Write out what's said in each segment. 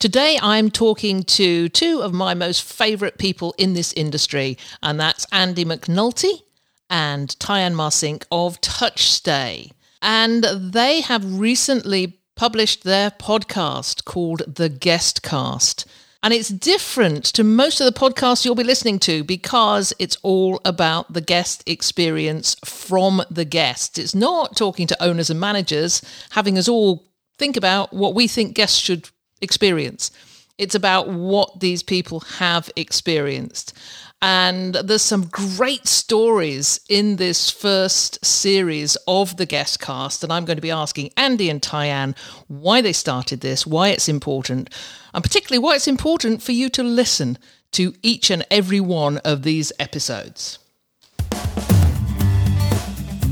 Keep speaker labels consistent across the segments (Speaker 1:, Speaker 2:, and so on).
Speaker 1: Today, I'm talking to two of my most favourite people in this industry, and that's Andy McNulty and Tyann Marcink of TouchStay. And they have recently published their podcast called The Guestcast. And it's different to most of the podcasts you'll be listening to because it's all about the guest experience from the guests. It's not talking to owners and managers, having us all think about what we think guests should experience. It's about what these people have experienced. And there's some great stories in this first series of the guest cast. And I'm going to be asking Andy and Tyann why they started this, why it's important, and particularly why it's important for you to listen to each and every one of these episodes.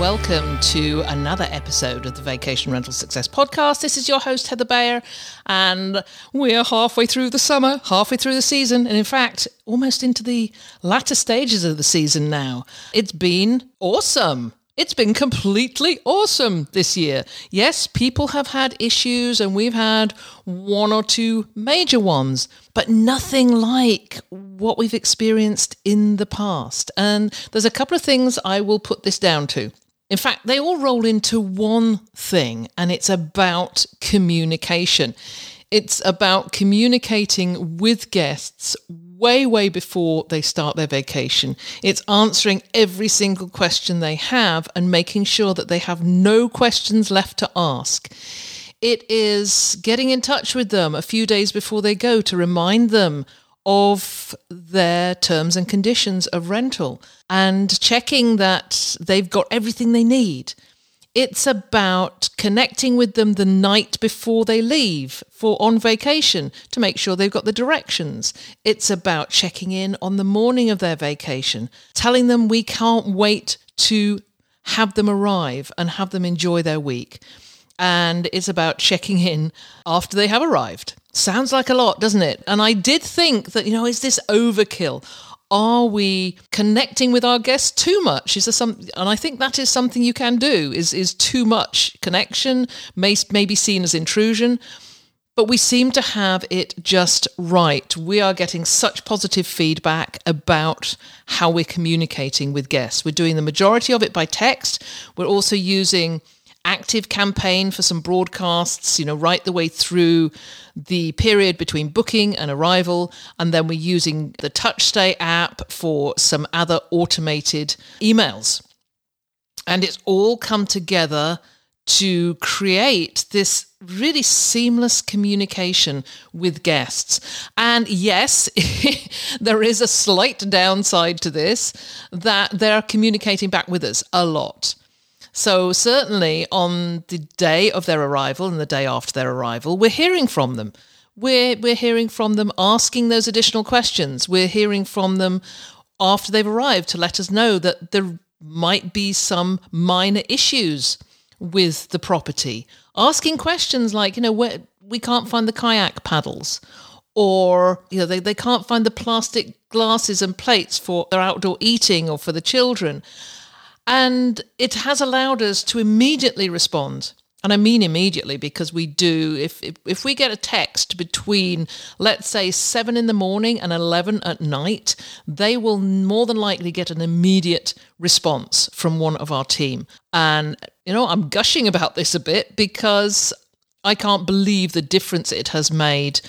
Speaker 1: Welcome to another episode of the Vacation Rental Success Podcast. This is your host, Heather Bayer, and we're halfway through the summer, halfway through the season, and in fact, almost into the latter stages of the season now. It's been awesome. It's been completely awesome this year. Yes, people have had issues and we've had one or two major ones, but nothing like what we've experienced in the past. And there's a couple of things I will put this down to. In fact, they all roll into one thing, and it's about communication. It's about communicating with guests way, way before they start their vacation. It's answering every single question they have and making sure that they have no questions left to ask. It is getting in touch with them a few days before they go to remind them of their terms and conditions of rental and checking that they've got everything they need. It's about connecting with them the night before they leave for on vacation to make sure they've got the directions. It's about checking in on the morning of their vacation, telling them we can't wait to have them arrive and have them enjoy their week. And it's about checking in after they have arrived Sounds like a lot, doesn't it? And I did think that, you know, is this overkill? Are we connecting with our guests too much? Is there some, and I think that is something you can do. Is is too much connection may may be seen as intrusion, but we seem to have it just right. We are getting such positive feedback about how we're communicating with guests. We're doing the majority of it by text. We're also using active campaign for some broadcasts, you know, right the way through the period between booking and arrival. And then we're using the TouchStay app for some other automated emails. And it's all come together to create this really seamless communication with guests. And yes, there is a slight downside to this that they're communicating back with us a lot. So, certainly on the day of their arrival and the day after their arrival, we're hearing from them. We're, we're hearing from them asking those additional questions. We're hearing from them after they've arrived to let us know that there might be some minor issues with the property. Asking questions like, you know, where we can't find the kayak paddles, or you know, they, they can't find the plastic glasses and plates for their outdoor eating or for the children. And it has allowed us to immediately respond. And I mean immediately because we do, if, if, if, we get a text between, let's say, seven in the morning and 11 at night, they will more than likely get an immediate response from one of our team. And, you know, I'm gushing about this a bit because I can't believe the difference it has made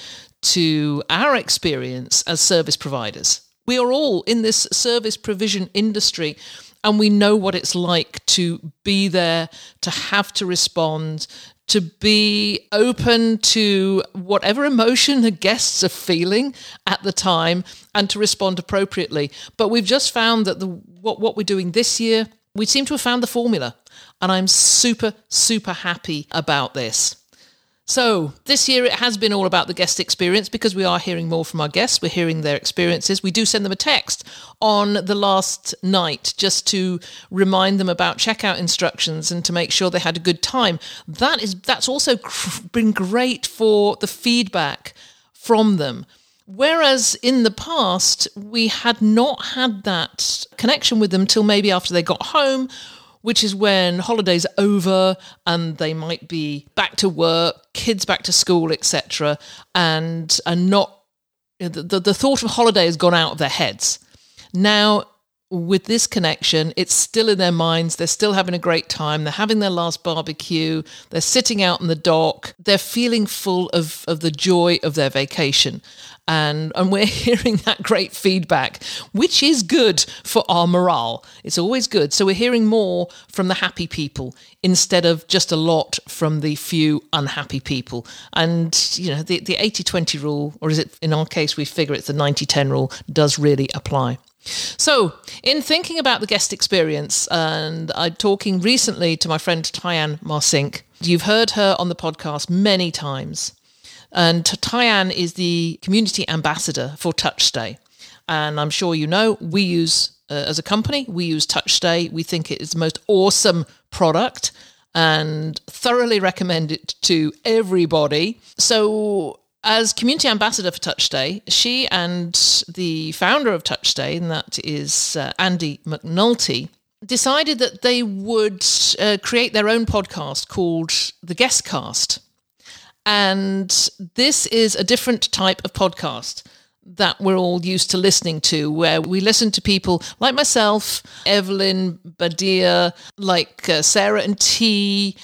Speaker 1: to our experience as service providers. We are all in this service provision industry and we know what it's like to be there, to have to respond, to be open to whatever emotion the guests are feeling at the time and to respond appropriately. But we've just found that the what, what we're doing this year, we seem to have found the formula. And I'm super, super happy about this. So, this year it has been all about the guest experience because we are hearing more from our guests. We're hearing their experiences. We do send them a text on the last night just to remind them about checkout instructions and to make sure they had a good time. That is that's also been great for the feedback from them. Whereas in the past, we had not had that connection with them till maybe after they got home which is when holidays are over and they might be back to work, kids back to school, etc., and are not the, the, the thought of holiday has gone out of their heads. Now, with this connection, it's still in their minds. They're still having a great time. They're having their last barbecue. They're sitting out on the dock. They're feeling full of, of the joy of their vacation and and we're hearing that great feedback which is good for our morale. It's always good. So we're hearing more from the happy people instead of just a lot from the few unhappy people. And you know the the 80-20 rule or is it in our case we figure it's the 90-10 rule does really apply. So, in thinking about the guest experience, and I'm talking recently to my friend Tyann Marcink, you've heard her on the podcast many times. And Tyann is the community ambassador for TouchStay. And I'm sure you know, we use, uh, as a company, we use TouchStay. We think it is the most awesome product and thoroughly recommend it to everybody. So, as community ambassador for TouchStay, she and the founder of TouchStay, and that is uh, Andy McNulty, decided that they would uh, create their own podcast called The Guest Cast. And this is a different type of podcast that we're all used to listening to, where we listen to people like myself, Evelyn Badia, like uh, Sarah and T,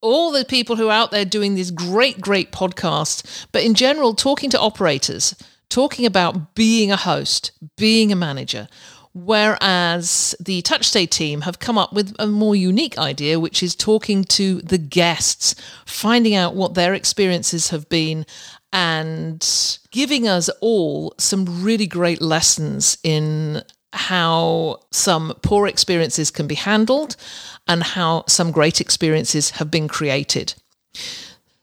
Speaker 1: all the people who are out there doing these great, great podcasts, but in general, talking to operators, talking about being a host, being a manager. Whereas the TouchStay team have come up with a more unique idea, which is talking to the guests, finding out what their experiences have been, and giving us all some really great lessons in how some poor experiences can be handled and how some great experiences have been created.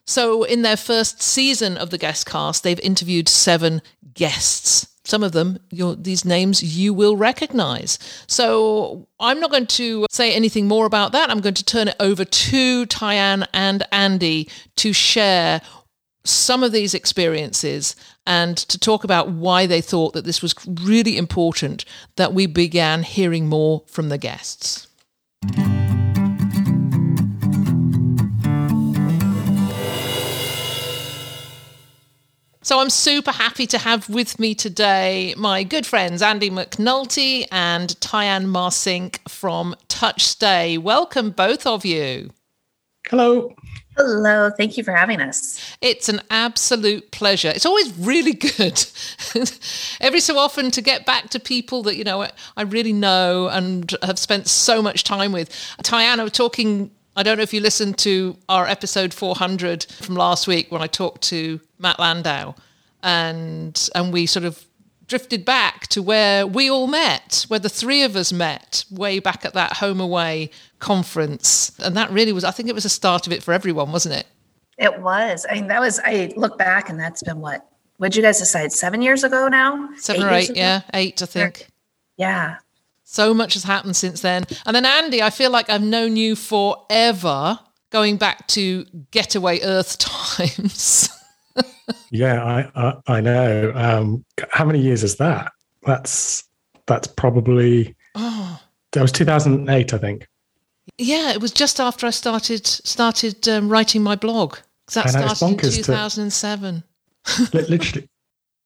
Speaker 1: So, in their first season of the guest cast, they've interviewed seven guests some of them, these names you will recognize. So I'm not going to say anything more about that. I'm going to turn it over to Tyann and Andy to share some of these experiences and to talk about why they thought that this was really important that we began hearing more from the guests. So I'm super happy to have with me today my good friends Andy McNulty and Tyann Marcink from TouchStay. Welcome, both of you.
Speaker 2: Hello.
Speaker 3: Hello, thank you for having us.
Speaker 1: It's an absolute pleasure. It's always really good. Every so often to get back to people that, you know, I really know and have spent so much time with. Tyann, I was talking I don't know if you listened to our episode 400 from last week when I talked to Matt Landau, and and we sort of drifted back to where we all met, where the three of us met way back at that HomeAway conference, and that really was I think it was the start of it for everyone, wasn't it?
Speaker 3: It was. I mean, that was. I look back, and that's been what? What did you guys decide? Seven years ago now?
Speaker 1: Seven eight or eight? Yeah, eight, I think.
Speaker 3: Yeah.
Speaker 1: So much has happened since then. And then, Andy, I feel like I've known you forever, going back to getaway Earth times.
Speaker 2: Yeah, I, I, I know. Um, how many years is that? That's that's probably oh. that was 2008, I think.
Speaker 1: Yeah, it was just after I started started um, writing my blog. That started in 2007.
Speaker 2: To, literally,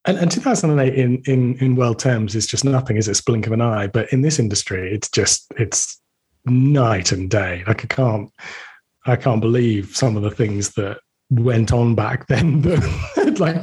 Speaker 2: and, and 2008 in, in, in world terms is just nothing, is it? a blink of an eye. But in this industry, it's just, it's night and day. Like I can't, I can't believe some of the things that went on back then. like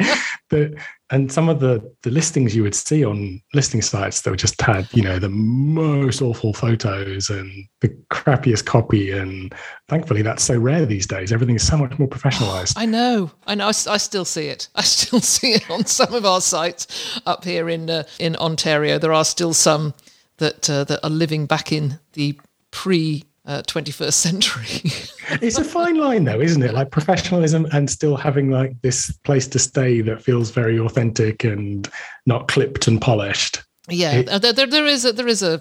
Speaker 2: the and some of the the listings you would see on listing sites that just had you know the most awful photos and the crappiest copy. And thankfully that's so rare these days. Everything is so much more professionalized.
Speaker 1: I know. I know. I, I still see it. I still see it on some of our sites up here in uh, in ontario. There are still some that uh, that are living back in the pre uh, 21st century.
Speaker 2: it's a fine line, though, isn't it? Like professionalism and still having like this place to stay that feels very authentic and not clipped and polished.
Speaker 1: Yeah, it, there, there, there is a, there is a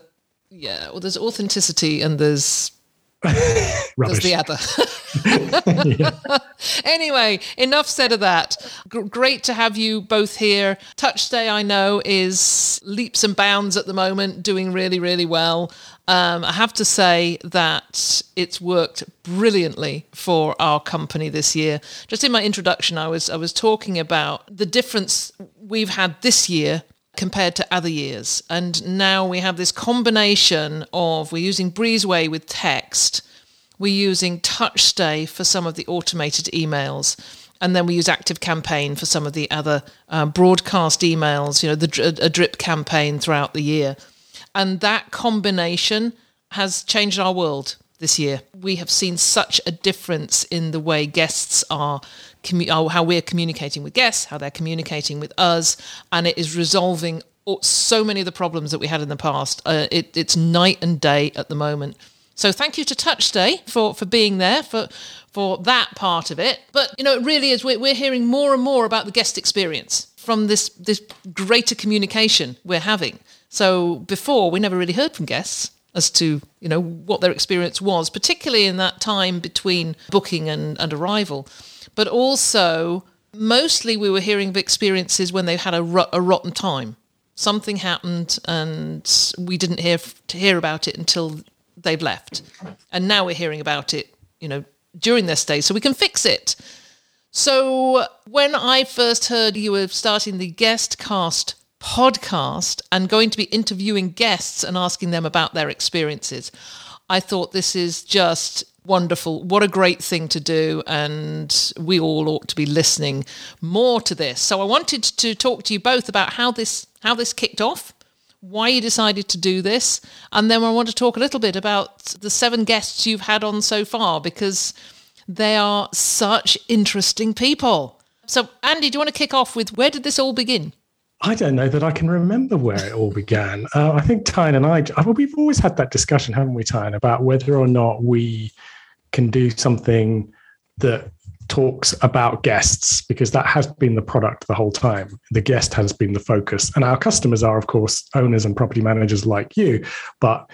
Speaker 1: yeah. Well, there's authenticity and there's
Speaker 2: there's
Speaker 1: the other. Anyway, enough said of that. G- great to have you both here. TouchStay, I know, is leaps and bounds at the moment, doing really, really well. Um, I have to say that it's worked brilliantly for our company this year. Just in my introduction, I was I was talking about the difference we've had this year compared to other years, and now we have this combination of we're using Breezeway with text we're using TouchStay for some of the automated emails. And then we use Active Campaign for some of the other uh, broadcast emails, you know, the a drip campaign throughout the year. And that combination has changed our world this year. We have seen such a difference in the way guests are, how we're communicating with guests, how they're communicating with us, and it is resolving so many of the problems that we had in the past. Uh, it, it's night and day at the moment. So thank you to TouchStay for, for being there for for that part of it. But you know, it really is. We're, we're hearing more and more about the guest experience from this this greater communication we're having. So before, we never really heard from guests as to you know what their experience was, particularly in that time between booking and, and arrival. But also, mostly we were hearing of experiences when they had a, a rotten time. Something happened, and we didn't hear to hear about it until they've left. And now we're hearing about it, you know, during their stay, so we can fix it. So when I first heard you were starting the guest cast podcast and going to be interviewing guests and asking them about their experiences, I thought this is just wonderful. What a great thing to do. And we all ought to be listening more to this. So I wanted to talk to you both about how this how this kicked off why you decided to do this, and then I want to talk a little bit about the seven guests you've had on so far because they are such interesting people. So, Andy, do you want to kick off with where did this all begin?
Speaker 2: I don't know that I can remember where it all began. Uh, I think Tyne and I, well, we've always had that discussion, haven't we, Tyne, about whether or not we can do something that talks about guests because that has been the product the whole time. The guest has been the focus. And our customers are, of course, owners and property managers like you, but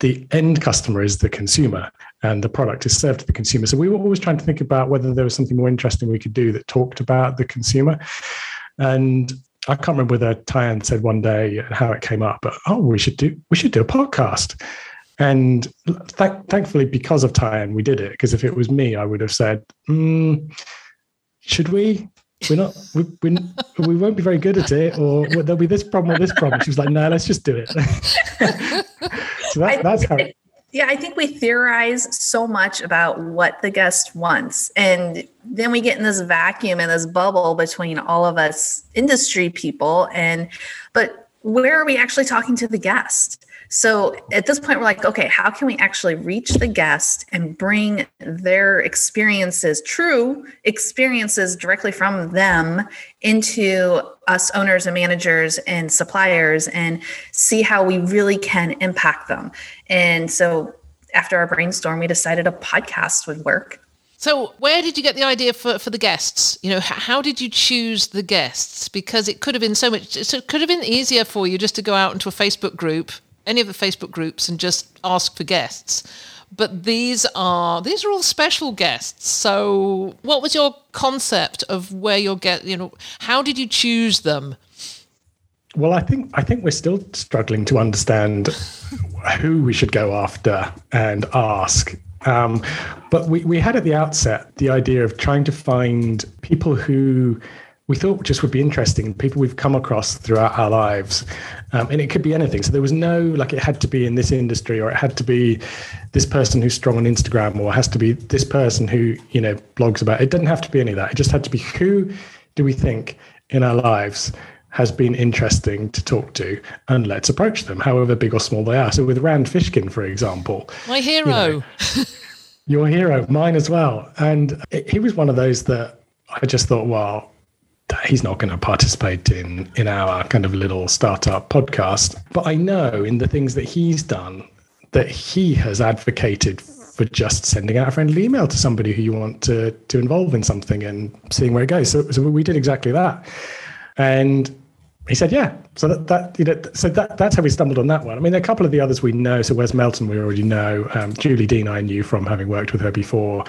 Speaker 2: the end customer is the consumer and the product is served to the consumer. So we were always trying to think about whether there was something more interesting we could do that talked about the consumer. And I can't remember whether Tyne said one day how it came up, but oh, we should do we should do a podcast. And th- thankfully, because of Tyne, we did it. Because if it was me, I would have said, mm, "Should we? We're not. We, we, we won't be very good at it, or there'll be this problem or this problem." She was like, "No, let's just do it." so that, that's how. It,
Speaker 3: yeah, I think we theorize so much about what the guest wants. And then we get in this vacuum and this bubble between all of us industry people. And, but where are we actually talking to the guest? So at this point, we're like, okay, how can we actually reach the guest and bring their experiences, true experiences directly from them into us owners and managers and suppliers and see how we really can impact them? And so after our brainstorm, we decided a podcast would work.
Speaker 1: So, where did you get the idea for, for the guests? You know, how did you choose the guests? Because it could have been so much, so it could have been easier for you just to go out into a Facebook group any of the Facebook groups and just ask for guests. But these are these are all special guests. So, what was your concept of where you're get? You know, how did you choose them?
Speaker 2: Well, I think I think we're still struggling to understand who we should go after and ask. Um, but we, we had at the outset the idea of trying to find people who we thought just would be interesting people we've come across throughout our lives um, and it could be anything. So there was no like it had to be in this industry or it had to be this person who's strong on instagram or it has to be this person who you know blogs about it. Doesn't have to be any of that. It just had to be who do we think in our lives has been interesting to talk to and let's approach them however big or small they are. So with rand fishkin for example
Speaker 1: my hero. you
Speaker 2: know, your hero mine as well. And he was one of those that i just thought well he's not going to participate in in our kind of little startup podcast but i know in the things that he's done that he has advocated for just sending out a friendly email to somebody who you want to to involve in something and seeing where it goes. So, so we did exactly that, and he said, "Yeah." So that, that you know, so that that's how we stumbled on that one. I mean, a couple of the others we know. So Wes Melton, we already know. Um, Julie Dean, I knew from having worked with her before.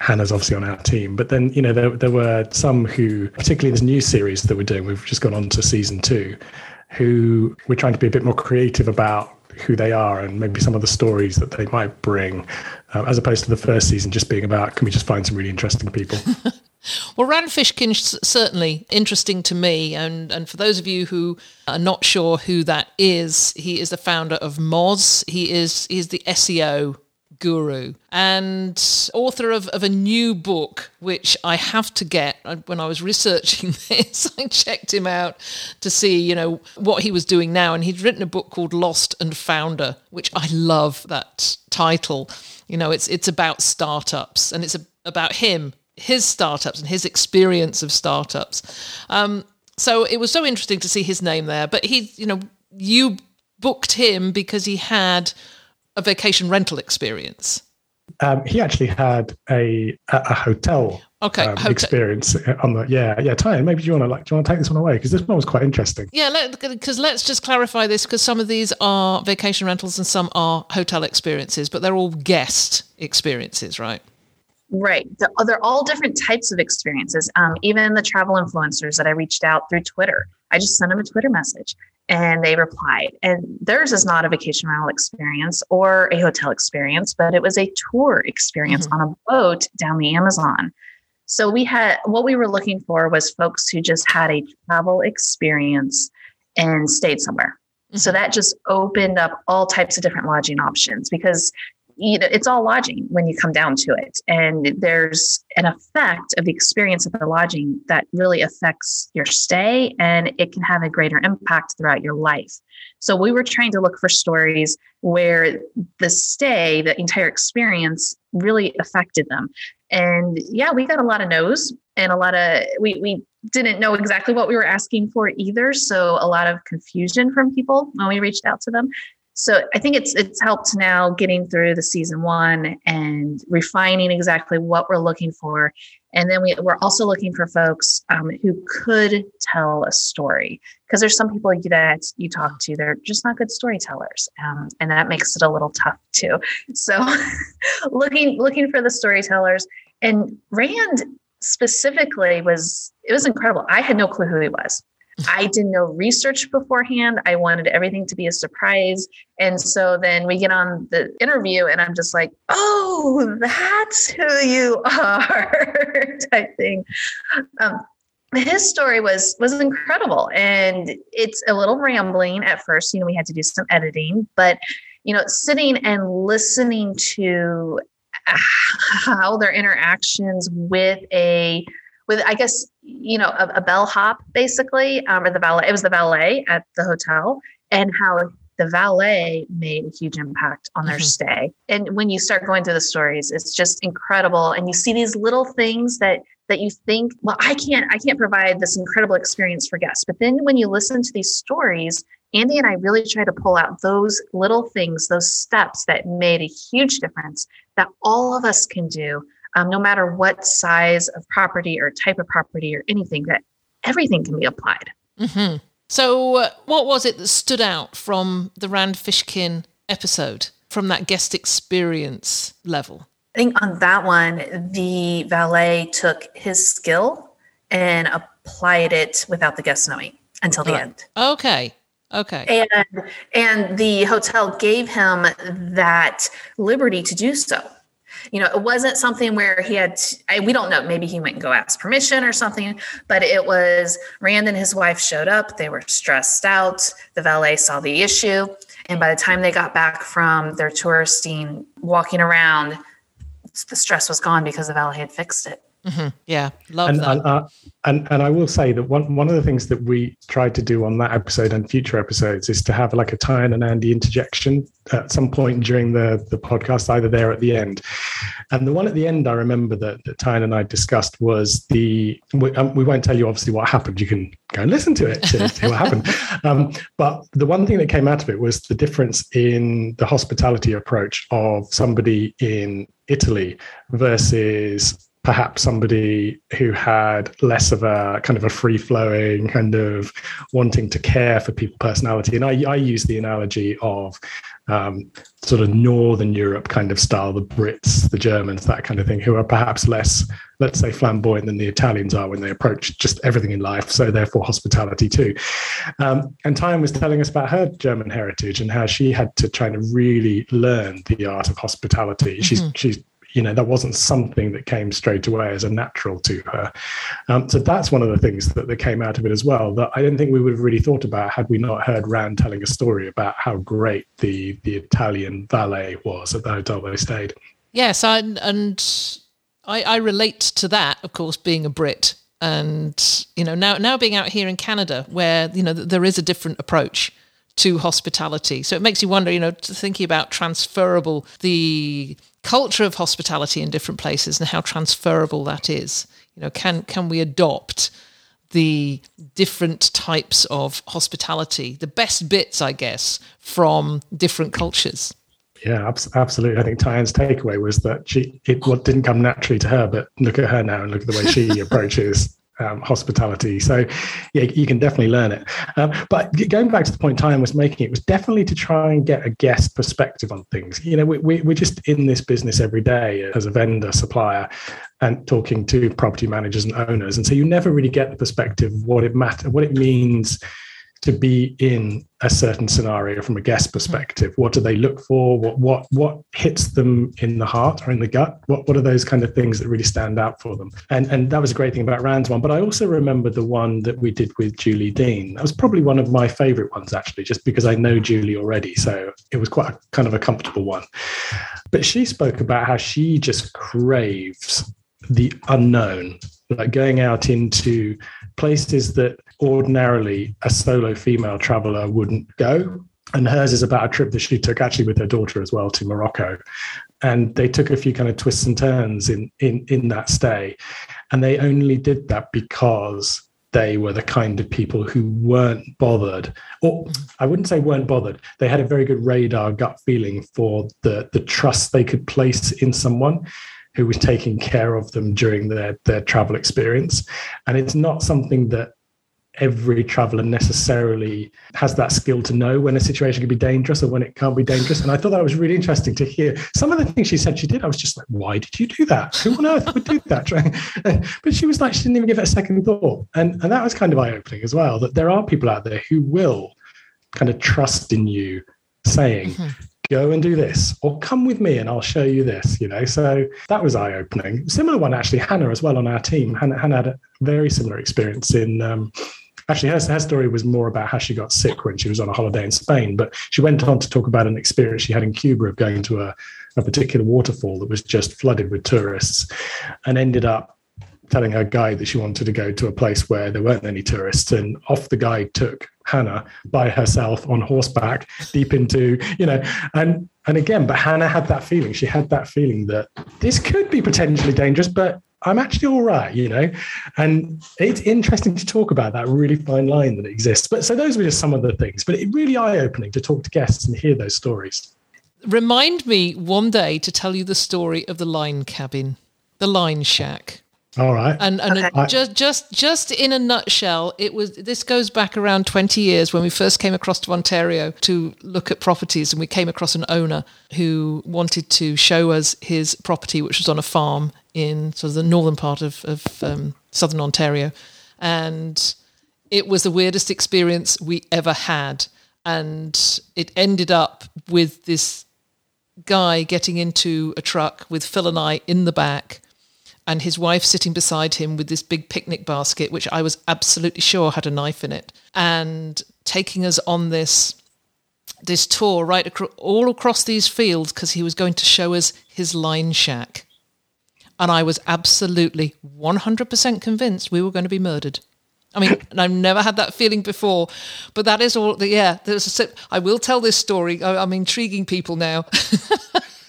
Speaker 2: Hannah's obviously on our team, but then you know there there were some who, particularly this new series that we're doing, we've just gone on to season two, who we're trying to be a bit more creative about who they are and maybe some of the stories that they might bring, uh, as opposed to the first season just being about can we just find some really interesting people.
Speaker 1: well, Rand Fishkin's certainly interesting to me, and and for those of you who are not sure who that is, he is the founder of Moz. He is he is the SEO guru and author of, of a new book, which I have to get. When I was researching this, I checked him out to see, you know, what he was doing now. And he'd written a book called Lost and Founder, which I love that title. You know, it's it's about startups and it's a, about him, his startups and his experience of startups. Um, so it was so interesting to see his name there. But he, you know, you booked him because he had a vacation rental experience?
Speaker 2: Um, he actually had a a, a hotel
Speaker 1: okay
Speaker 2: um, hotel. experience on the yeah yeah Ty, maybe you want to like do you want to take this one away because this one was quite interesting
Speaker 1: yeah because let, us just clarify this because some of these are vacation rentals and some are hotel experiences but they're all guest experiences right
Speaker 3: Right. They're all different types of experiences. Um, even the travel influencers that I reached out through Twitter, I just sent them a Twitter message and they replied. And theirs is not a vacation rental experience or a hotel experience, but it was a tour experience mm-hmm. on a boat down the Amazon. So we had what we were looking for was folks who just had a travel experience and stayed somewhere. Mm-hmm. So that just opened up all types of different lodging options because you know it's all lodging when you come down to it. And there's an effect of the experience of the lodging that really affects your stay and it can have a greater impact throughout your life. So we were trying to look for stories where the stay the entire experience really affected them. And yeah we got a lot of no's and a lot of we we didn't know exactly what we were asking for either. So a lot of confusion from people when we reached out to them so I think it's it's helped now getting through the season one and refining exactly what we're looking for, and then we, we're also looking for folks um, who could tell a story because there's some people that you talk to they're just not good storytellers, um, and that makes it a little tough too. So looking looking for the storytellers and Rand specifically was it was incredible. I had no clue who he was. I did no research beforehand. I wanted everything to be a surprise. And so then we get on the interview, and I'm just like, oh, that's who you are, type thing. Um, his story was was incredible and it's a little rambling at first you know we had to do some editing but you know sitting and listening to how their interactions with a with I guess you know a, a bellhop basically, um, or the valet. It was the valet at the hotel, and how the valet made a huge impact on their mm-hmm. stay. And when you start going through the stories, it's just incredible, and you see these little things that that you think, well, I can't I can't provide this incredible experience for guests. But then when you listen to these stories. Andy and I really try to pull out those little things, those steps that made a huge difference that all of us can do um, no matter what size of property or type of property or anything, that everything can be applied.
Speaker 1: Mm-hmm. So, uh, what was it that stood out from the Rand Fishkin episode, from that guest experience level?
Speaker 3: I think on that one, the valet took his skill and applied it without the guests knowing until the right. end.
Speaker 1: Okay. Okay.
Speaker 3: And and the hotel gave him that liberty to do so you know, it wasn't something where he had, I, we don't know, maybe he went and go ask permission or something, but it was Rand and his wife showed up. They were stressed out. The valet saw the issue. And by the time they got back from their touristing, walking around, the stress was gone because the valet had fixed it.
Speaker 1: Mm-hmm. Yeah, love
Speaker 2: and,
Speaker 1: that.
Speaker 2: And, uh, and and I will say that one one of the things that we tried to do on that episode and future episodes is to have like a Tyann and Andy interjection at some point during the the podcast, either there at the end. And the one at the end, I remember that that Tyann and I discussed was the we, um, we won't tell you obviously what happened. You can go and listen to it to see what happened. Um, but the one thing that came out of it was the difference in the hospitality approach of somebody in Italy versus perhaps somebody who had less of a kind of a free flowing kind of wanting to care for people personality. And I, I use the analogy of um, sort of Northern Europe kind of style, the Brits, the Germans, that kind of thing, who are perhaps less, let's say, flamboyant than the Italians are when they approach just everything in life. So therefore, hospitality too. Um, and Tyann was telling us about her German heritage and how she had to try to really learn the art of hospitality. Mm-hmm. She's she's you know that wasn't something that came straight away as a natural to her. Um, so that's one of the things that, that came out of it as well that i don't think we would have really thought about had we not heard rand telling a story about how great the the italian valet was at the hotel they stayed.
Speaker 1: Yes I, and I, I relate to that of course being a brit and you know now now being out here in canada where you know there is a different approach to hospitality. So it makes you wonder, you know, thinking about transferable the culture of hospitality in different places and how transferable that is. You know, can can we adopt the different types of hospitality, the best bits, I guess, from different cultures?
Speaker 2: Yeah, absolutely. I think Tyann's takeaway was that she it what didn't come naturally to her, but look at her now and look at the way she approaches um, hospitality. So, yeah, you can definitely learn it. Um, but going back to the point Tyann was making, it was definitely to try and get a guest perspective on things. You know, we, we, we're just in this business every day as a vendor, supplier, and talking to property managers and owners. And so you never really get the perspective of what it matters, what it means to be in a certain scenario from a guest perspective? What do they look for? What what what hits them in the heart or in the gut? What what are those kind of things that really stand out for them? And and that was a great thing about rand's one but i also remember the one that we did with julie dean. That was probably one of my favorite ones actually just because i know julie already so it was quite a, kind of a comfortable one. But she spoke about how she just craves the unknown like going out into places that ordinarily a solo female traveler wouldn't go. And hers is about a trip that she took actually with her daughter as well to Morocco. And they took a few kind of twists and turns in in in that stay. And they only did that because they were the kind of people who weren't bothered, or I wouldn't say weren't bothered. They had a very good radar gut feeling for the the trust they could place in someone who was taking care of them during their their travel experience. And it's not something that every traveler necessarily has that skill to know when a situation can be dangerous or when it can't be dangerous. And I thought that was really interesting to hear. Some of the things she said she did, I was just like, why did you do that? Who on earth would do that? but she was like, she didn't even give it a second thought. And, and that was kind of eye opening as well, that there are people out there who will kind of trust in you saying, mm-hmm go and do this or come with me and i'll show you this you know? So that was eye-opening. Similar one actually hannah as well on our team. Hannah, hannah had a very similar experience in um, actually her, her story was more about how she got sick when she was on a holiday in Spain, but she went on to talk about an experience she had in Cuba of going to a, a particular waterfall that was just flooded with tourists and ended up telling her guide that she wanted to go to a place where there weren't any tourists and off the guide took hannah by herself on horseback deep into you know and and again but hannah had that feeling she had that feeling that this could be potentially dangerous but I'm actually all right, you know? And it's interesting to talk about that really fine line that exists. But so those were just some of the things, but it really eye opening to talk to guests and hear those stories.
Speaker 1: Remind me one day to tell you the story of the line cabin, the line shack.
Speaker 2: All right.
Speaker 1: And and okay. just just just in a nutshell, it was this goes back around 20 years when we first came across to Ontario to look at properties and we came across an owner who wanted to show us his property which was on a farm in sort of the northern part of, of um, southern Ontario. And it was the weirdest experience we ever had. And it ended up with this guy getting into a truck with Phil and I in the back and his wife sitting beside him with this big picnic basket, which I was absolutely sure had a knife in it, and taking us on this this tour right all across these fields because he was going to show us his line shack. and I was absolutely 100% convinced we were going to be murdered. I mean, and I've never had that feeling before, but that is all. The, Yeah, there's a, I will tell this story. I, I'm intriguing people now.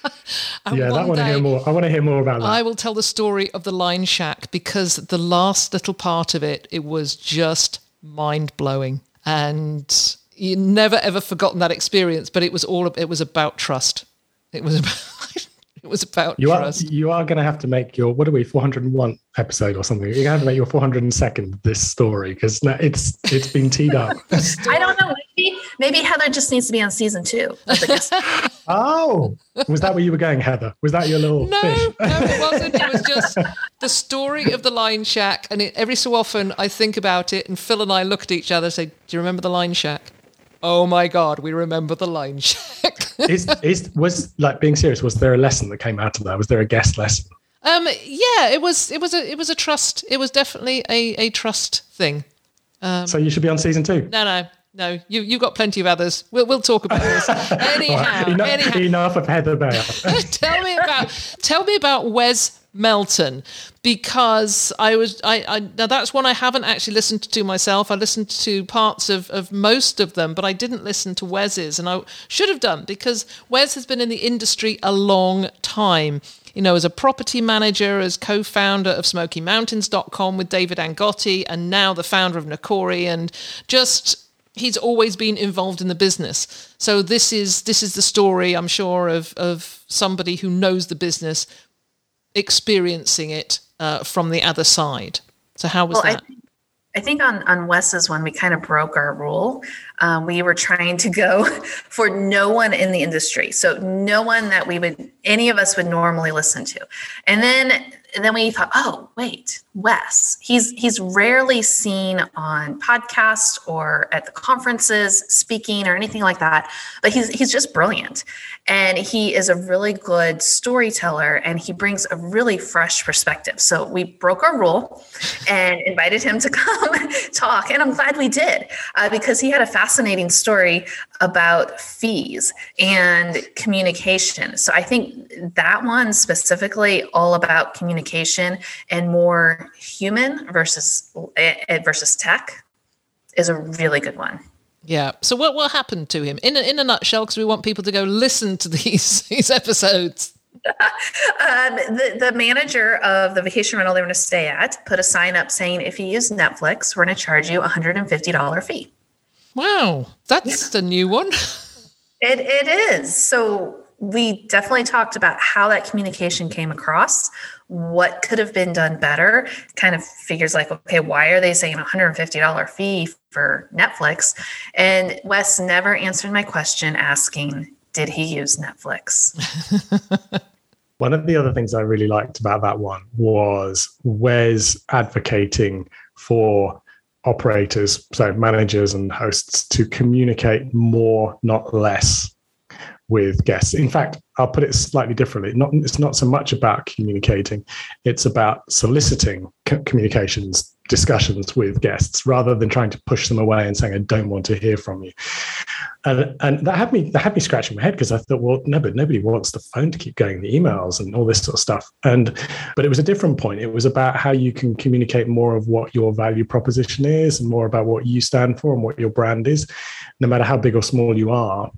Speaker 2: yeah, that want to hear more. I want to hear more about that.
Speaker 1: I will tell the story of the Line Shack because the last little part of it, it was just mind blowing, and you never ever forgotten that experience. But it was all. It was about trust. It was about. It was about
Speaker 2: you
Speaker 1: trust.
Speaker 2: Are, you are going to have to make your what are we 401 episode or something? You're going to have to make your 402nd this story because it's it's been teed up.
Speaker 3: I don't know. Maybe maybe Heather just needs to be on season two.
Speaker 2: oh, was that where you were going, Heather? Was that your little
Speaker 1: no,
Speaker 2: fish?
Speaker 1: no, it wasn't. It was just the story of the Line Shack, and it, every so often I think about it, and Phil and I look at each other and say, "Do you remember the Line Shack?" Oh my God, we remember the Line Shack
Speaker 2: is is was like being serious? Was there a lesson that came out of that? Was there a guest lesson?
Speaker 1: Um, yeah, it was. It was a. It was a trust. It was definitely a a trust thing.
Speaker 2: Um, so you should be on season two.
Speaker 1: No, no, no. You you got plenty of others. We'll we'll talk about this. Anyhow,
Speaker 2: enough,
Speaker 1: anyhow.
Speaker 2: enough of Heather Bayer.
Speaker 1: tell me about tell me about Wes Melton because I was I, I now that's one I haven't actually listened to myself. I listened to parts of, of most of them, but I didn't listen to Wes's, and I should have done because Wes has been in the industry a long time. You know, as a property manager, as co-founder of SmokyMountains.com with David Angotti, and now the founder of Nakori, and just he's always been involved in the business. So this is this is the story, I'm sure, of of somebody who knows the business experiencing it uh, from the other side. So how was well, that?
Speaker 3: I, I, think on on Wes's one, we kind of broke our rule. Um, we were trying to go for no one in the industry, so no one that we would any of us would normally listen to, and then and then we thought, oh wait, Wes. He's he's rarely seen on podcasts or at the conferences speaking or anything like that, but he's he's just brilliant. And he is a really good storyteller and he brings a really fresh perspective. So we broke our rule and invited him to come talk. And I'm glad we did uh, because he had a fascinating story about fees and communication. So I think that one specifically all about communication and more human versus eh, versus tech is a really good one.
Speaker 1: Yeah. So what what happened to him in a, in a nutshell? Because we want people to go listen to these these episodes.
Speaker 3: um, the, the manager of the vacation rental they were going to stay at put a sign up saying if you use Netflix, we're going to charge you a $150 fee.
Speaker 1: Wow, that's yeah. a new one.
Speaker 3: It it is. So we definitely talked about how that communication came across, what could have been done better. Kind of figures like, okay, why are they saying $150 fee for Netflix? And Wes never answered my question asking, did he use Netflix?
Speaker 2: one of the other things I really liked about that one was Wes advocating for operators, so managers and hosts, to communicate more, not less with guests. In fact, I'll put it slightly differently. Not it's not so much about communicating; it's about soliciting communications, discussions with guests, rather than trying to push them away and saying, "I don't want to hear from you." And and that had me that had me scratching my head because I thought, well, no, but nobody wants the phone to keep going, the emails and all this sort of stuff. And but it was a different point. It was about how you can communicate more of what your value proposition is, and more about what you stand for and what your brand is, no matter how big or small you are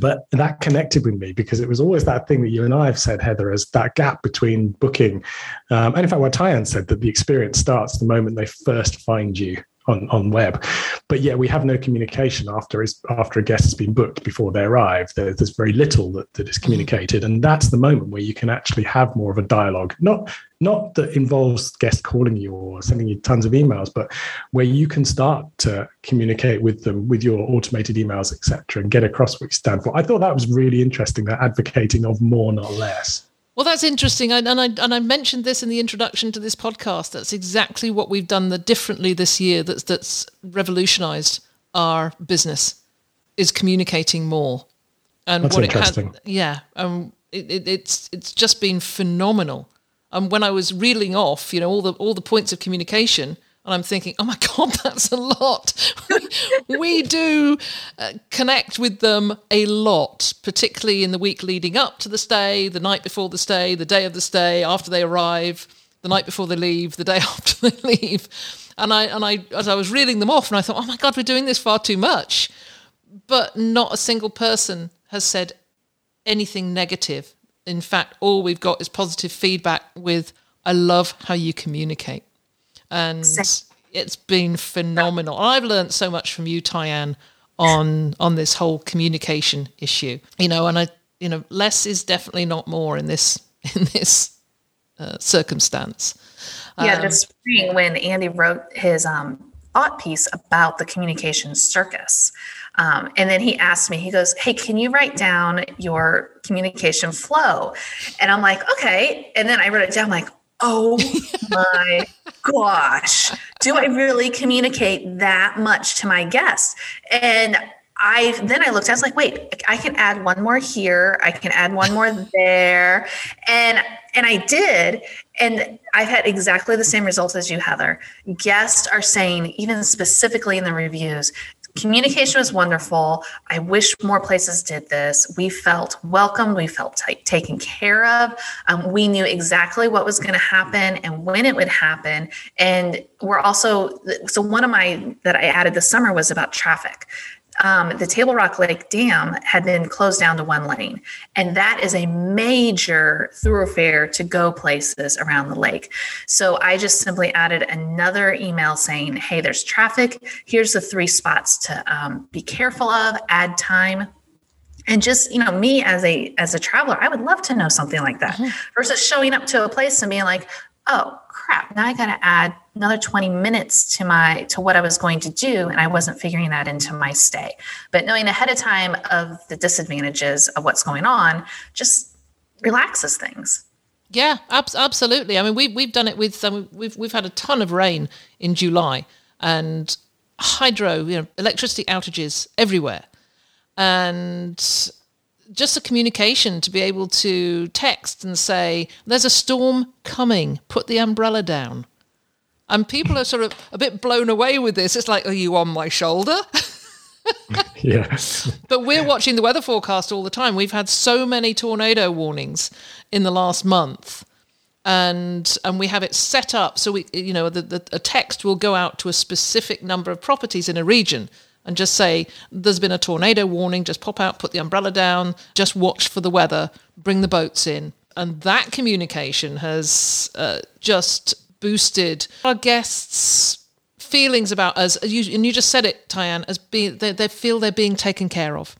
Speaker 2: but that connected with me because it was always that thing that you and I have said, Heather, as that gap between booking. Um, and in fact, what Tyann said that the experience starts the moment they first find you on, on web. But yeah, we have no communication after is after a guest has been booked before they arrive. There, there's very little that, that is communicated. And that's the moment where you can actually have more of a dialogue. Not not that involves guests calling you or sending you tons of emails, but where you can start to communicate with them with your automated emails, etc., and get across what you stand for. I thought that was really interesting, that advocating of more, not less.
Speaker 1: Well, that's interesting, and I and I mentioned this in the introduction to this podcast. That's exactly what we've done the differently this year. That's that's revolutionised our business is communicating more,
Speaker 2: and that's what
Speaker 1: it has. Yeah, um, it, it, it's it's just been phenomenal. And when I was reeling off, you know, all the all the points of communication, And I'm thinking, oh my God, that's a lot. we, we do uh, connect with them a lot, particularly in the week leading up to the stay, the night before the stay, the day of the stay, after they arrive, the night before they leave, the day after they leave. And I, and I, as I was reeling them off, and I thought, oh my God, we're doing this far too much. But not a single person has said anything negative. In fact, all we've got is positive feedback with, I love how you communicate and it's been phenomenal. I've learned so much from you, Tyann, on on this whole communication issue. You know, and I, you know, less is definitely not more in this in this uh, circumstance.
Speaker 3: Yeah, um, this spring when Andy wrote his um, thought piece about the communication circus. Um, and then he asked me, he goes, Hey, can you write down your communication flow? And I'm like, Okay. And then I wrote it down, like, oh my gosh, do I really communicate that much to my guests? And I then I looked, I was like, wait, I can add one more here, I can add one more there. And and I did. And I've had exactly the same results as you, Heather. Guests are saying, even specifically in the reviews, communication was wonderful. I wish more places did this. We felt welcomed. We felt t- taken care of. Um, we knew exactly what was going to happen and when it would happen. And we're also, so one of my that I added this summer was about traffic um, the Table Rock Lake Dam had been closed down to one lane. And that is a major thoroughfare to go places around the lake. So I just simply added another email saying, hey, there's traffic. Here's the three spots to um, be careful of, add time and just you know me as a as a traveler i would love to know something like that mm-hmm. versus showing up to a place and being like oh crap. Now i got to add another 20 minutes to my to what i was going to do and i wasn't figuring that into my stay. But knowing ahead of time of the disadvantages of what's going on just relaxes things.
Speaker 1: Yeah ab- absolutely. I mean we, we've done it with um, we've, we've had a ton of rain in july and hydro you know electricity outages everywhere. And just a communication to be able to text and say, there's a storm coming, put the umbrella down. And people are sort of a bit blown away with this. It's like, are you on my shoulder?
Speaker 2: yes.
Speaker 1: but we're watching the weather forecast all the time. We've had so many tornado warnings in the last month. And and we have it set up so we you know the, the a text will go out to a specific number of properties in a region and just say, there's been a tornado warning, just pop out, put the umbrella down, just watch for the weather, bring the boats in. And that communication has uh, just boosted our guests' feelings about us. And you just said it, Tyann, as being, they, they feel they're being taken care of.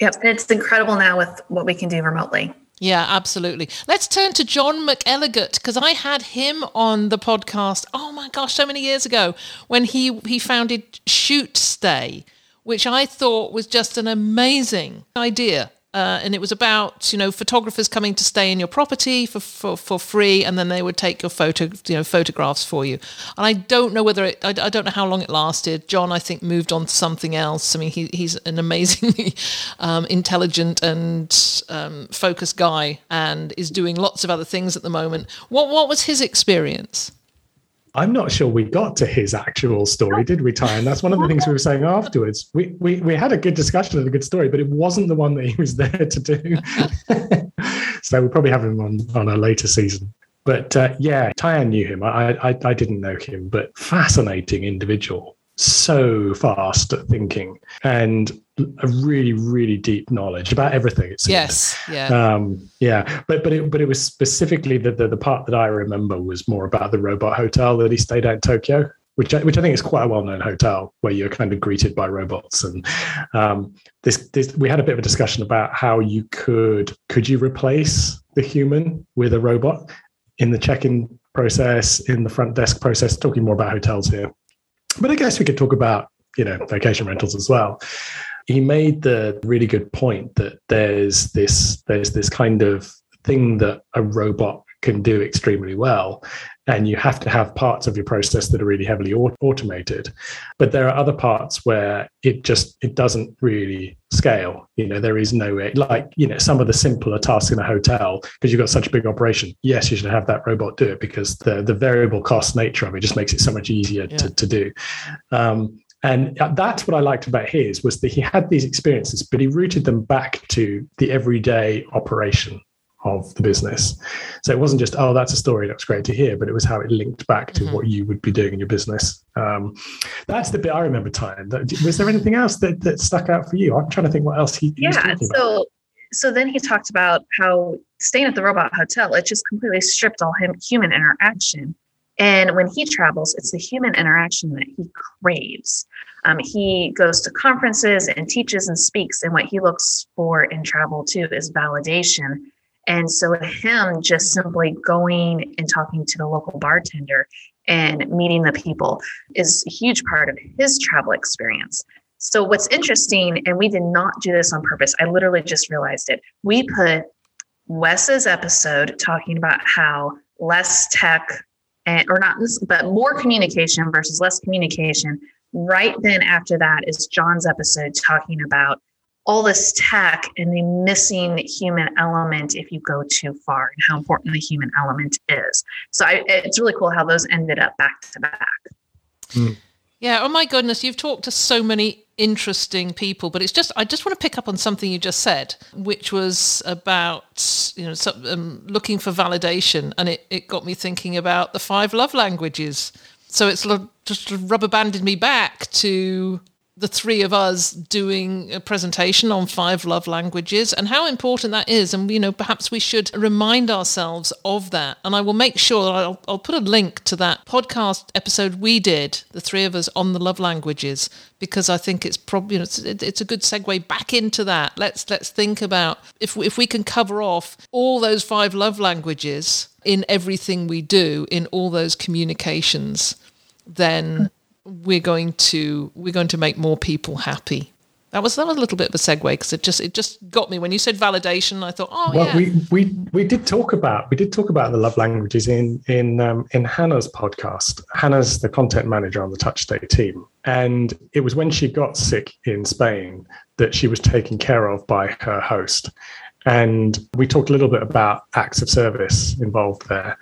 Speaker 3: Yep. And it's incredible now with what we can do remotely.
Speaker 1: Yeah, absolutely. Let's turn to John McElligott because I had him on the podcast. Oh my gosh, so many years ago when he he founded Shoot Stay, which I thought was just an amazing idea. Uh, and it was about you know photographers coming to stay in your property for, for, for free, and then they would take your photo you know photographs for you. And I don't know whether it, I, I don't know how long it lasted. John, I think, moved on to something else. I mean, he, he's an amazingly um, intelligent and um, focused guy, and is doing lots of other things at the moment. What what was his experience?
Speaker 2: I'm not sure we got to his actual story, did we, Ty? And that's one of the things we were saying afterwards. We, we, we had a good discussion and a good story, but it wasn't the one that he was there to do. so we'll probably have him on, on a later season. But uh, yeah, Tyann knew him. I, I, I didn't know him, but fascinating individual so fast at thinking and a really really deep knowledge about everything
Speaker 1: yes yeah
Speaker 2: um yeah but but it but it was specifically the, the, the part that i remember was more about the robot hotel that he stayed at in tokyo which I, which I think is quite a well-known hotel where you're kind of greeted by robots. And um, this, this, we had a bit of a discussion about how you could could you replace the human with a robot in the check-in process, in the front desk process. Talking more about hotels here, but I guess we could talk about, you know, vacation rentals as well. He made the really good point that there's this there's this kind of thing that a robot can do extremely well and you have to have parts of your process that are really heavily automated. But there are other parts where it just it doesn't really scale. You know there is no way like you know some of the simpler tasks in a hotel because you've got such a big operation yes you should have that robot do it because the the variable cost nature of it just makes it so much easier yeah. to, to do. Um, and that's what I liked about his was that he had these experiences, but he rooted them back to the everyday operation of the business. So it wasn't just, oh, that's a story, that's great to hear, but it was how it linked back to mm-hmm. what you would be doing in your business. Um, that's the bit I remember time. Was there anything else that, that stuck out for you? I'm trying to think what else he,
Speaker 3: yeah. so, so then he talked about how staying at the robot hotel, it just completely stripped all him human interaction. And when he travels, it's the human interaction that he craves. Um, he goes to conferences and teaches and speaks, and what he looks for in travel too is validation and so, him just simply going and talking to the local bartender and meeting the people is a huge part of his travel experience. So, what's interesting, and we did not do this on purpose, I literally just realized it. We put Wes's episode talking about how less tech, and, or not, but more communication versus less communication. Right then after that is John's episode talking about all this tech and the missing human element if you go too far and how important the human element is. So I, it's really cool how those ended up back to back.
Speaker 1: Mm. Yeah. Oh my goodness, you've talked to so many interesting people, but it's just I just want to pick up on something you just said, which was about you know some, um, looking for validation, and it it got me thinking about the five love languages. So it's just rubber banded me back to the three of us doing a presentation on five love languages and how important that is. And, you know, perhaps we should remind ourselves of that. And I will make sure I'll, I'll put a link to that podcast episode we did, the three of us on the love languages, because I think it's probably, you know, it's, it's a good segue back into that. Let's, let's think about if we, if we can cover off all those five love languages in everything we do, in all those communications, then we're going to we're going to make more people happy. That was that was a little bit of a segue because it just it just got me when you said validation. I thought, oh
Speaker 2: well,
Speaker 1: yeah.
Speaker 2: we we we did talk about we did talk about the love languages in in um, in Hannah's podcast. Hannah's the content manager on the TouchStay team, and it was when she got sick in Spain that she was taken care of by her host. And we talked a little bit about acts of service involved there,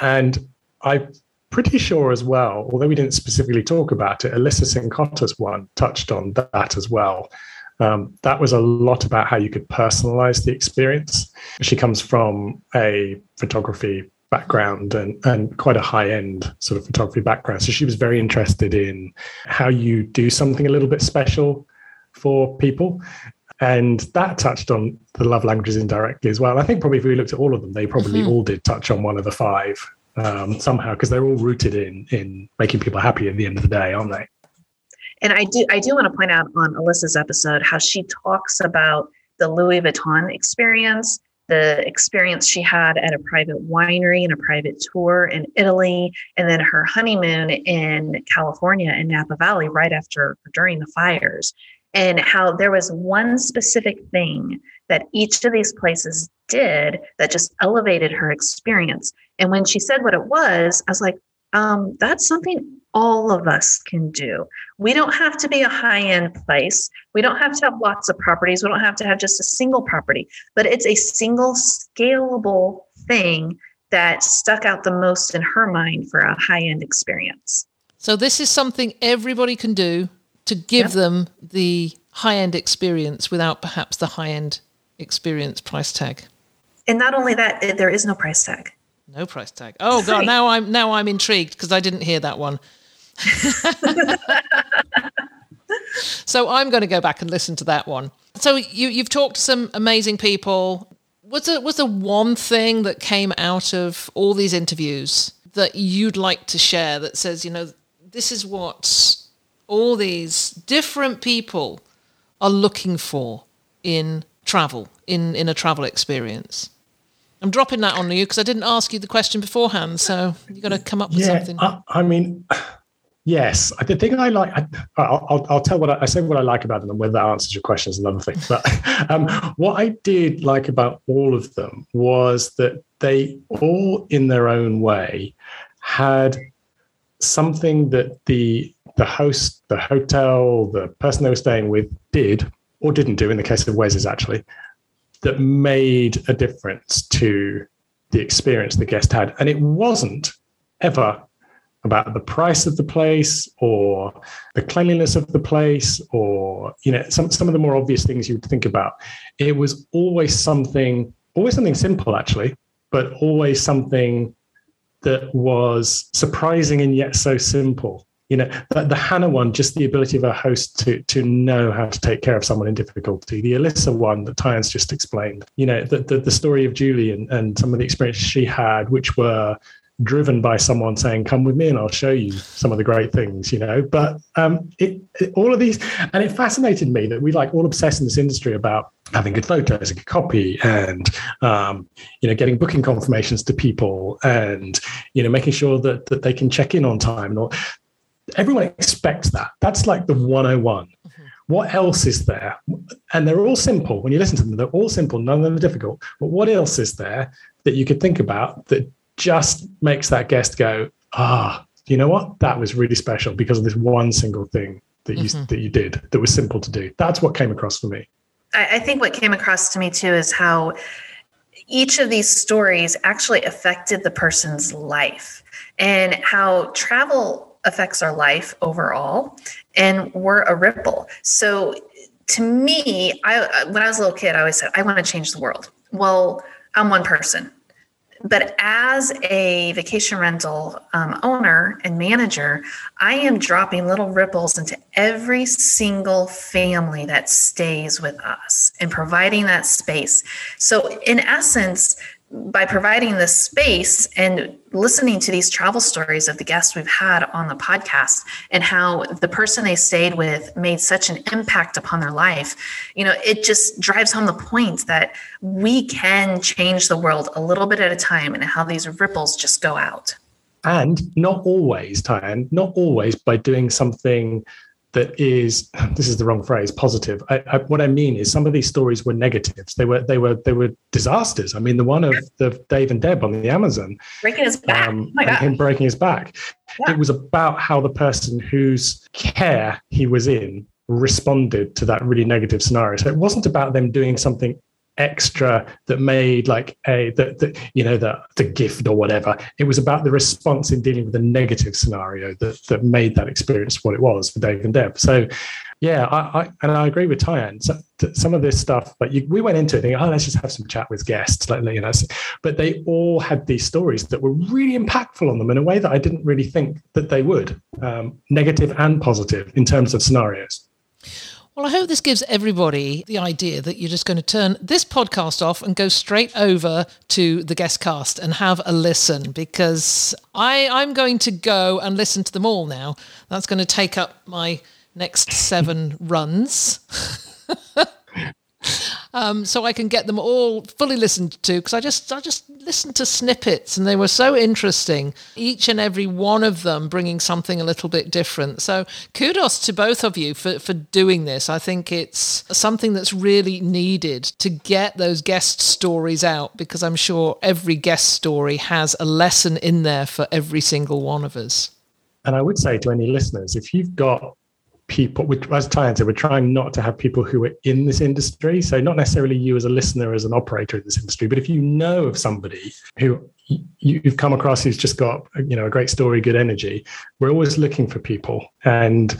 Speaker 2: and I pretty sure as well, although we didn't specifically talk about it, Alyssa Sincotta's one touched on that as well. Um, that was a lot about how you could personalize the experience. She comes from a photography background and, and quite a high end sort of photography background. So she was very interested in how you do something a little bit special for people. And that touched on the love languages indirectly as well. I think probably if we looked at all of them, they probably mm-hmm. all did touch on one of the five um, somehow because they're all rooted in in making people happy at the end of the day, aren't they?
Speaker 3: And I do I do want to point out on Alyssa's episode how she talks about the Louis Vuitton experience, the experience she had at a private winery and a private tour in Italy, and then her honeymoon in California in Napa Valley right after during the fires, and how there was one specific thing that each of these places did that just elevated her experience. And when she said what it was, I was like, um, that's something all of us can do. We don't have to be a high end place. We don't have to have lots of properties. We don't have to have just a single property, but it's a single scalable thing that stuck out the most in her mind for a high end experience.
Speaker 1: So, this is something everybody can do to give yep. them the high end experience without perhaps the high end experience price tag.
Speaker 3: And not only that, eh, there is no price tag.
Speaker 1: No price tag. Oh god, now I'm now I'm intrigued because I didn't hear that one. so I'm going to go back and listen to that one. So you you've talked to some amazing people. Was there was there one thing that came out of all these interviews that you'd like to share that says, you know, this is what all these different people are looking for in travel, in, in a travel experience? I'm dropping that on you because I didn't ask you the question beforehand, so you got to come up with
Speaker 2: yeah,
Speaker 1: something.
Speaker 2: I, I mean, Yes, the thing I like, I, will I'll tell what I, I, say what I like about them, and whether that answers your question is another thing. But um, what I did like about all of them was that they all, in their own way, had something that the the host, the hotel, the person they were staying with did or didn't do. In the case of Wes's, actually, that made a difference to the experience the guest had, and it wasn't ever about the price of the place or the cleanliness of the place or you know some, some of the more obvious things you would think about. It was always something always something simple actually but always something that was surprising and yet so simple you know the, the hannah one just the ability of a host to to know how to take care of someone in difficulty. The alyssa one that Tyann's just explained you know the, the, the story of julie and, and some of the experiences she had which were driven by someone saying come with me and i'll show you some of the great things you know. But um it, it, all of these and it fascinated me that we like all obsessed in this industry about having good photos and good copy and um you know getting booking confirmations to people and you know making sure that that they can check in on time and all everyone expects that that's like the 101 mm-hmm. what else is there and they're all simple when you listen to them they're all simple none of them are difficult but what else is there that you could think about that just makes that guest go, ah, you know what? That was really special because of this one single thing that you mm-hmm. that you did that was simple to do. That's what came across for me.
Speaker 3: I, I think what came across to me too is how each of these stories actually affected the person's life and how travel affects our life overall and we're a ripple. So to me i when i was a little kid i always said i want to change the world. Well i'm one person. But as a vacation rental um, owner and manager, I am dropping little ripples into every single family that stays with us and providing that space. So, in essence, by providing this space and listening to these travel stories of the guests we've had on the podcast and how the person they stayed with made such an impact upon their life, you know, it just drives home the point that we can change the world a little bit at a time and how these ripples just go out.
Speaker 2: And not always, Tyann, not always by doing something that is this is the wrong phrase positive. I, I, what i mean is some of these stories were negatives. They were they were they were disasters. I mean the one of the dave and deb on the amazon
Speaker 3: breaking his back. um,
Speaker 2: oh and him breaking his back. Yeah. it was about how the person whose care he was in responded to that really negative scenario. So it wasn't about them doing something extra that made like a that you know the the gift or whatever. It was about the response in dealing with a negative scenario that that made that experience what it was for dave and deb so yeah i, I and i agree with Tyann. So, some of this stuff but we went into it thinking oh let's just have some chat with guests like you know but they all had these stories that were really impactful on them in a way that i didn't really think that they would um, negative and positive in terms of scenarios
Speaker 1: well, I hope this gives everybody the idea that you're just going to turn this podcast off and go straight over to the guest cast and have a listen because I, I'm going to go and listen to them all now. That's going to take up my next seven runs. um, so I can get them all fully listened to because I just I just listened to snippets and they were so interesting. Each and every one of them bringing something a little bit different. So kudos to both of you for for doing this. I think it's something that's really needed to get those guest stories out because I'm sure every guest story has a lesson in there for every single one of us.
Speaker 2: And I would say to any listeners, if you've got people, as Tyann said, we're trying not to have people who are in this industry. So not necessarily you as a listener, as an operator in this industry, but if you know of somebody who you've come across who's just got you know a great story, good energy, we're always looking for people, and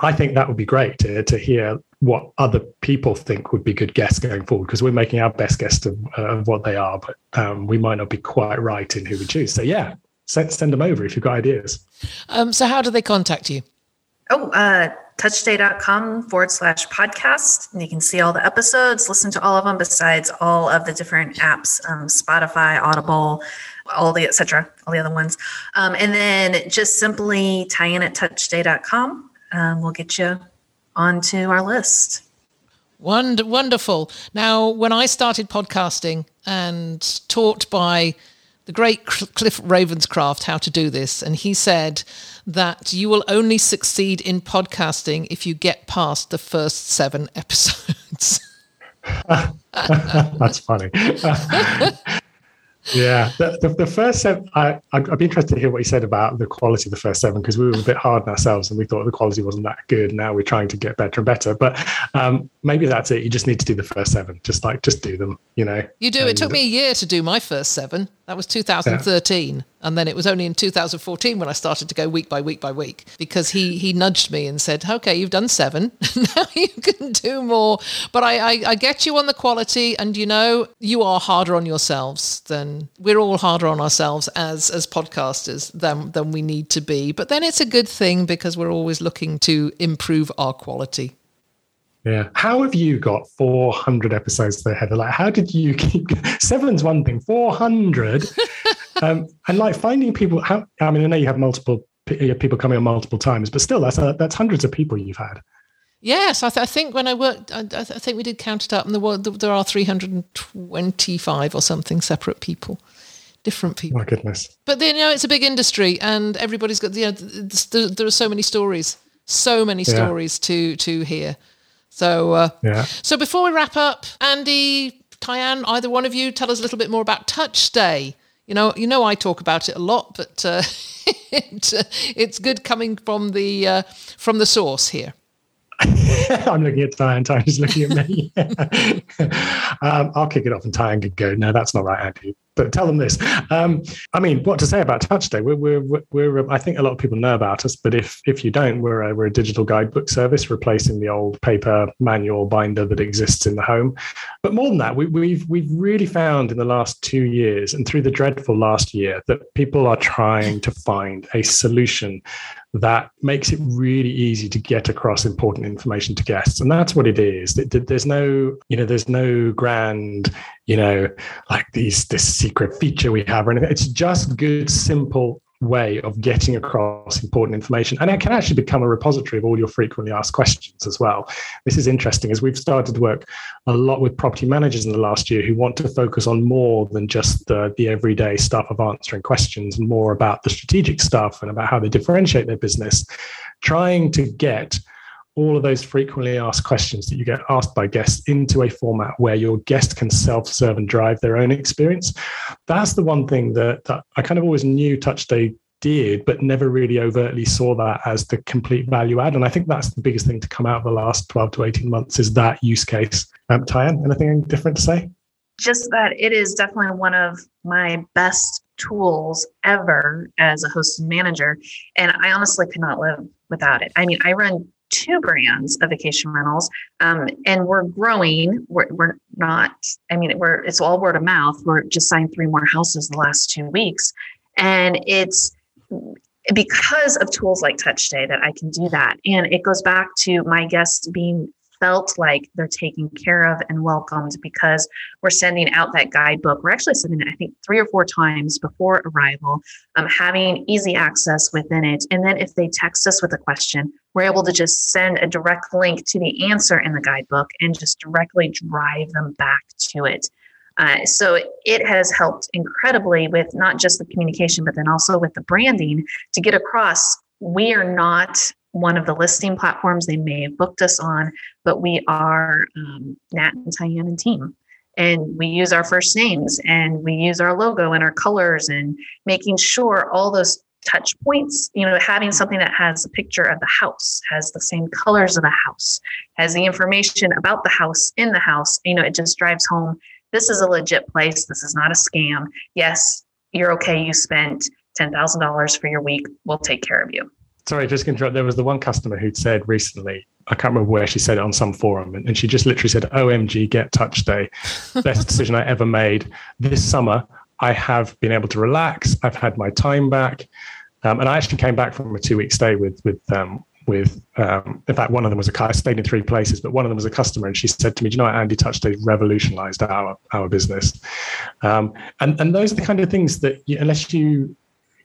Speaker 2: I think that would be great to, to hear what other people think would be good guests going forward because we're making our best guess of, uh, of what they are, but um, we might not be quite right in who we choose. So yeah, send, send them over if you've got ideas.
Speaker 1: Um, so how do they contact you?
Speaker 3: Oh, uh, touchstay.com forward slash podcast. And you can see all the episodes, listen to all of them, besides all of the different apps, um, Spotify, Audible, all the etc., all the other ones. Um, and then just simply Tyann at touchstay.com. Um, we'll get you onto our list.
Speaker 1: Wonderful. Now, when I started podcasting and taught by the great Cliff Ravenscraft how to do this, and he said that you will only succeed in podcasting if you get past the first seven episodes.
Speaker 2: That's funny. Yeah, the, the, the first seven, I, I'd be interested to hear what he said about the quality of the first seven because we were a bit hard on ourselves and we thought the quality wasn't that good. Now we're trying to get better and better. But um, maybe that's it. You just need to do the first seven. Just like, just do them, you know.
Speaker 1: You do. It took me a year to do my first seven. That was 2013. Yeah. And then it was only in 2014 when I started to go week by week by week because he, he nudged me and said, okay, you've done seven. now you can do more. But I, I, I get you on the quality. And, you know, you are harder on yourselves than we're all harder on ourselves as, as podcasters than, than we need to be. But then it's a good thing because we're always looking to improve our quality.
Speaker 2: Yeah. How have you got 400 episodes there, Heather? Like, how did you keep seven's one thing, 400? um, and like finding people, how, I mean, I know you have multiple people coming on multiple times, but still, that's a, that's hundreds of people you've had.
Speaker 1: Yes, I, th- I think when I worked, I, I, think we did count it up, and there, were, there are 325 or something separate people different people.
Speaker 2: My goodness!
Speaker 1: But then you know it's a big industry, and everybody's got you know there, there are so many stories, so many stories yeah. to to hear. So, uh, yeah. So before we wrap up, Andy, Tyann, either one of you, tell us a little bit more about Touch Stay. You know, you know, I talk about it a lot, but uh, it, uh, it's good coming from the uh, from the source here.
Speaker 2: I'm looking at Tyann. Tyann's looking at me. um, I'll kick it off, and Tyann could go. No, that's not right, Andy but tell them this. Um, I mean, what to say about Touch Stay? We're, we're, we're, I think a lot of people know about us, but if if you don't, we're a, we're a digital guidebook service replacing the old paper manual binder that exists in the home. But more than that, we, we've we've really found in the last two years and through the dreadful last year that people are trying to find a solution that makes it really easy to get across important information to guests. And that's what it is. There's no you know there's no grand you know like these this secret feature we have or anything. It's just good simple way of getting across important information. And it can actually become a repository of all your frequently asked questions as well. This is interesting as we've started to work a lot with property managers in the last year who want to focus on more than just the, the everyday stuff of answering questions and more about the strategic stuff and about how they differentiate their business, trying to get all of those frequently asked questions that you get asked by guests into a format where your guest can self-serve and drive their own experience. That's the one thing that, that I kind of always knew Touch Stay did, but never really overtly saw that as the complete value add. And I think that's the biggest thing to come out of the last 12 to 18 months is that use case. Um, Tyann, anything different to say?
Speaker 3: Just that it is definitely one of my best tools ever as a host manager. And I honestly could not live without it. I mean, I run two brands of vacation rentals um, and we're growing. We're, we're not i mean we're it's all word of mouth. We're just signed three more houses the last two weeks. And it's because of tools like touch stay that i can do that. And it goes back to my guests being felt like they're taken care of and welcomed because we're sending out that guidebook. We're actually sending it, I think, three or four times before arrival, um, having easy access within it. And then if they text us with a question, we're able to just send a direct link to the answer in the guidebook and just directly drive them back to it. Uh, so it has helped incredibly with not just the communication, but then also with the branding to get across we are not one of the listing platforms they may have booked us on, but we are um, Nat and Tyann and team. And we use our first names and we use our logo and our colors and making sure all those touch points, you know, having something that has a picture of the house, has the same colors of the house, has the information about the house in the house, you know, it just drives home this is a legit place. This is not a scam. Yes, you're okay. You spent $10,000 for your week. We'll take care of you
Speaker 2: sorry, just to interrupt. There was the one customer who'd said recently, I can't remember where she said it on some forum, and, she just literally said, OMG, get touch stay. Best decision I ever made. This summer, I have been able to relax. I've had my time back. Um, and I actually came back from a two week stay with, with, um, with um, in fact, one of them was a I stayed in three places, but one of them was a customer, and she said to me, "Do you know what Andy Touch Stay revolutionized our our business?" Um, and and those are the kind of things that you, unless you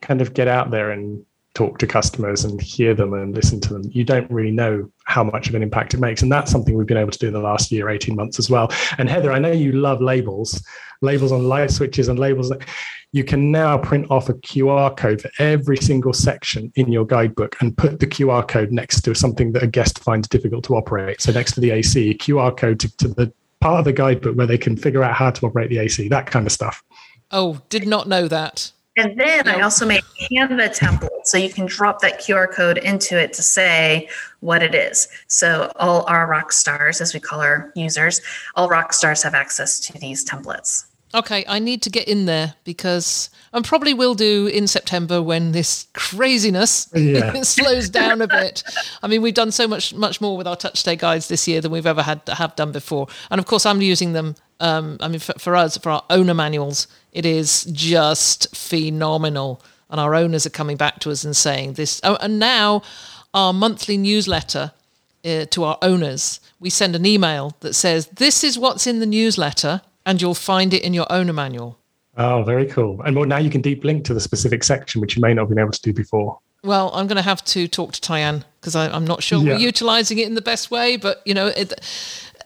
Speaker 2: kind of get out there and talk to customers and hear them and listen to them, you don't really know how much of an impact it makes. And that's something we've been able to do in the last year, 18 months as well. And Heather, I know you love labels, labels on light switches and labels. That you can now print off a QR code for every single section in your guidebook and put the QR code next to something that a guest finds difficult to operate. So next to the AC, QR code to, to the part of the guidebook where they can figure out how to operate the AC, that kind of stuff.
Speaker 1: Oh, did not know that.
Speaker 3: And then I also made Canva template so you can drop that QR code into it to say what it is. So all our rock stars, as we call our users, all rock stars have access to these templates.
Speaker 1: Okay, I need to get in there because I probably will do in September when this craziness yeah. slows down a bit. I mean, we've done so much much more with our touch stay guides this year than we've ever had have done before, and of course, I'm using them. Um, I mean, for, for us, for our owner manuals, it is just phenomenal, and our owners are coming back to us and saying this. Oh, and now, our monthly newsletter uh, to our owners, we send an email that says, "This is what's in the newsletter." and you'll find it in your owner manual.
Speaker 2: Oh, very cool. And well, now you can deep link to the specific section, which you may not have been able to do before.
Speaker 1: Well, I'm going to have to talk to Tyann because I'm not sure yeah. we're utilizing it in the best way. But, you know, it,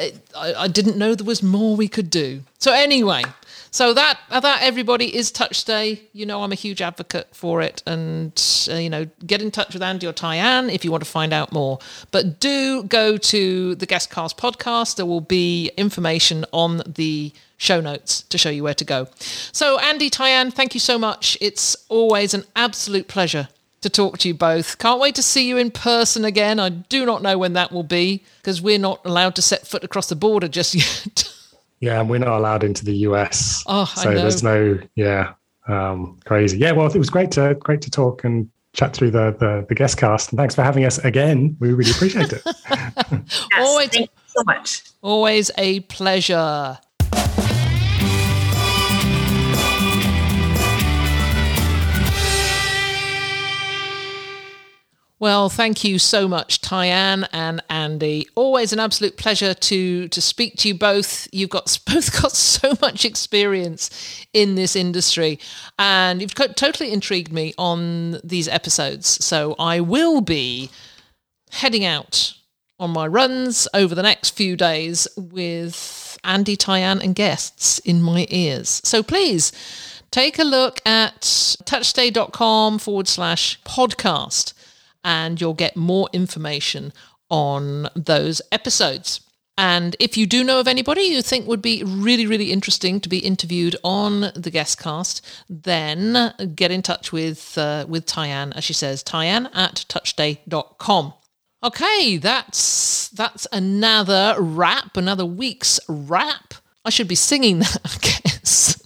Speaker 1: I, I didn't know there was more we could do. So, anyway, so that that everybody is Touch Stay You know, I'm a huge advocate for it, and uh, you know, get in touch with Andy or Tyann if you want to find out more. But do go to the Guestcast podcast. There will be information on the show notes to show you where to go. So, Andy, Tyann, thank you so much. It's always an absolute pleasure to talk to you both. Can't wait to see you in person again. I do not know when that will be because we're not allowed to set foot across the border just yet.
Speaker 2: Yeah, and we're not allowed into the US.
Speaker 1: Oh,
Speaker 2: so there's no yeah, um, crazy. Yeah, well, it was great to great to talk and chat through the the, the guest cast. And thanks for having us again. We really appreciate it.
Speaker 3: yes, always, thank you so much.
Speaker 1: Always a pleasure. Well, thank you so much, Tyann and Andy. Always an absolute pleasure to to speak to you both. You've got both got so much experience in this industry, and you've totally intrigued me on these episodes. So I will be heading out on my runs over the next few days with Andy, Tyann, and guests in my ears. So please take a look at touchstay.com forward slash podcast and you'll get more information on those episodes. And if you do know of anybody you think would be really, really interesting to be interviewed on the guest cast, then get in touch with uh, with Tyann, as she says, Tyann at touchstay.com. Okay, that's that's another wrap, another week's wrap. I should be singing that, I guess.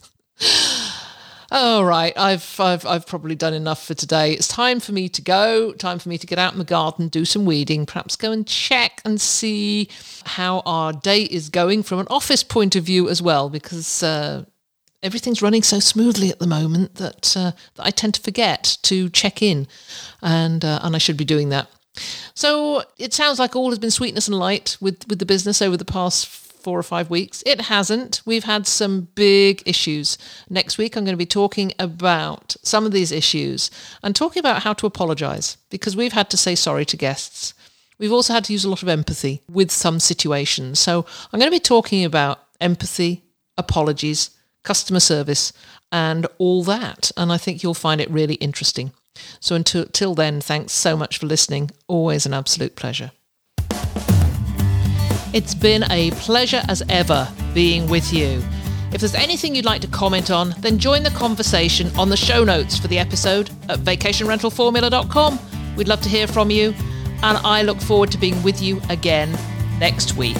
Speaker 1: All right, I've, I've, I've probably done enough for today. It's time for me to go. Time for me to get out in the garden, do some weeding, perhaps go and check and see how our day is going from an office point of view as well, because uh, everything's running so smoothly at the moment that, uh, that I tend to forget to check in, and uh, and I should be doing that. So it sounds like all has been sweetness and light with with the business over the past four or five weeks. It hasn't. We've had some big issues. Next week, I'm going to be talking about some of these issues and talking about how to apologize because we've had to say sorry to guests. We've also had to use a lot of empathy with some situations. So I'm going to be talking about empathy, apologies, customer service, and all that. And I think you'll find it really interesting. So until, until then, thanks so much for listening. Always an absolute pleasure. It's been a pleasure as ever being with you. If there's anything you'd like to comment on, then join the conversation on the show notes for the episode at vacationrentalformula.com. We'd love to hear from you, and I look forward to being with you again next week.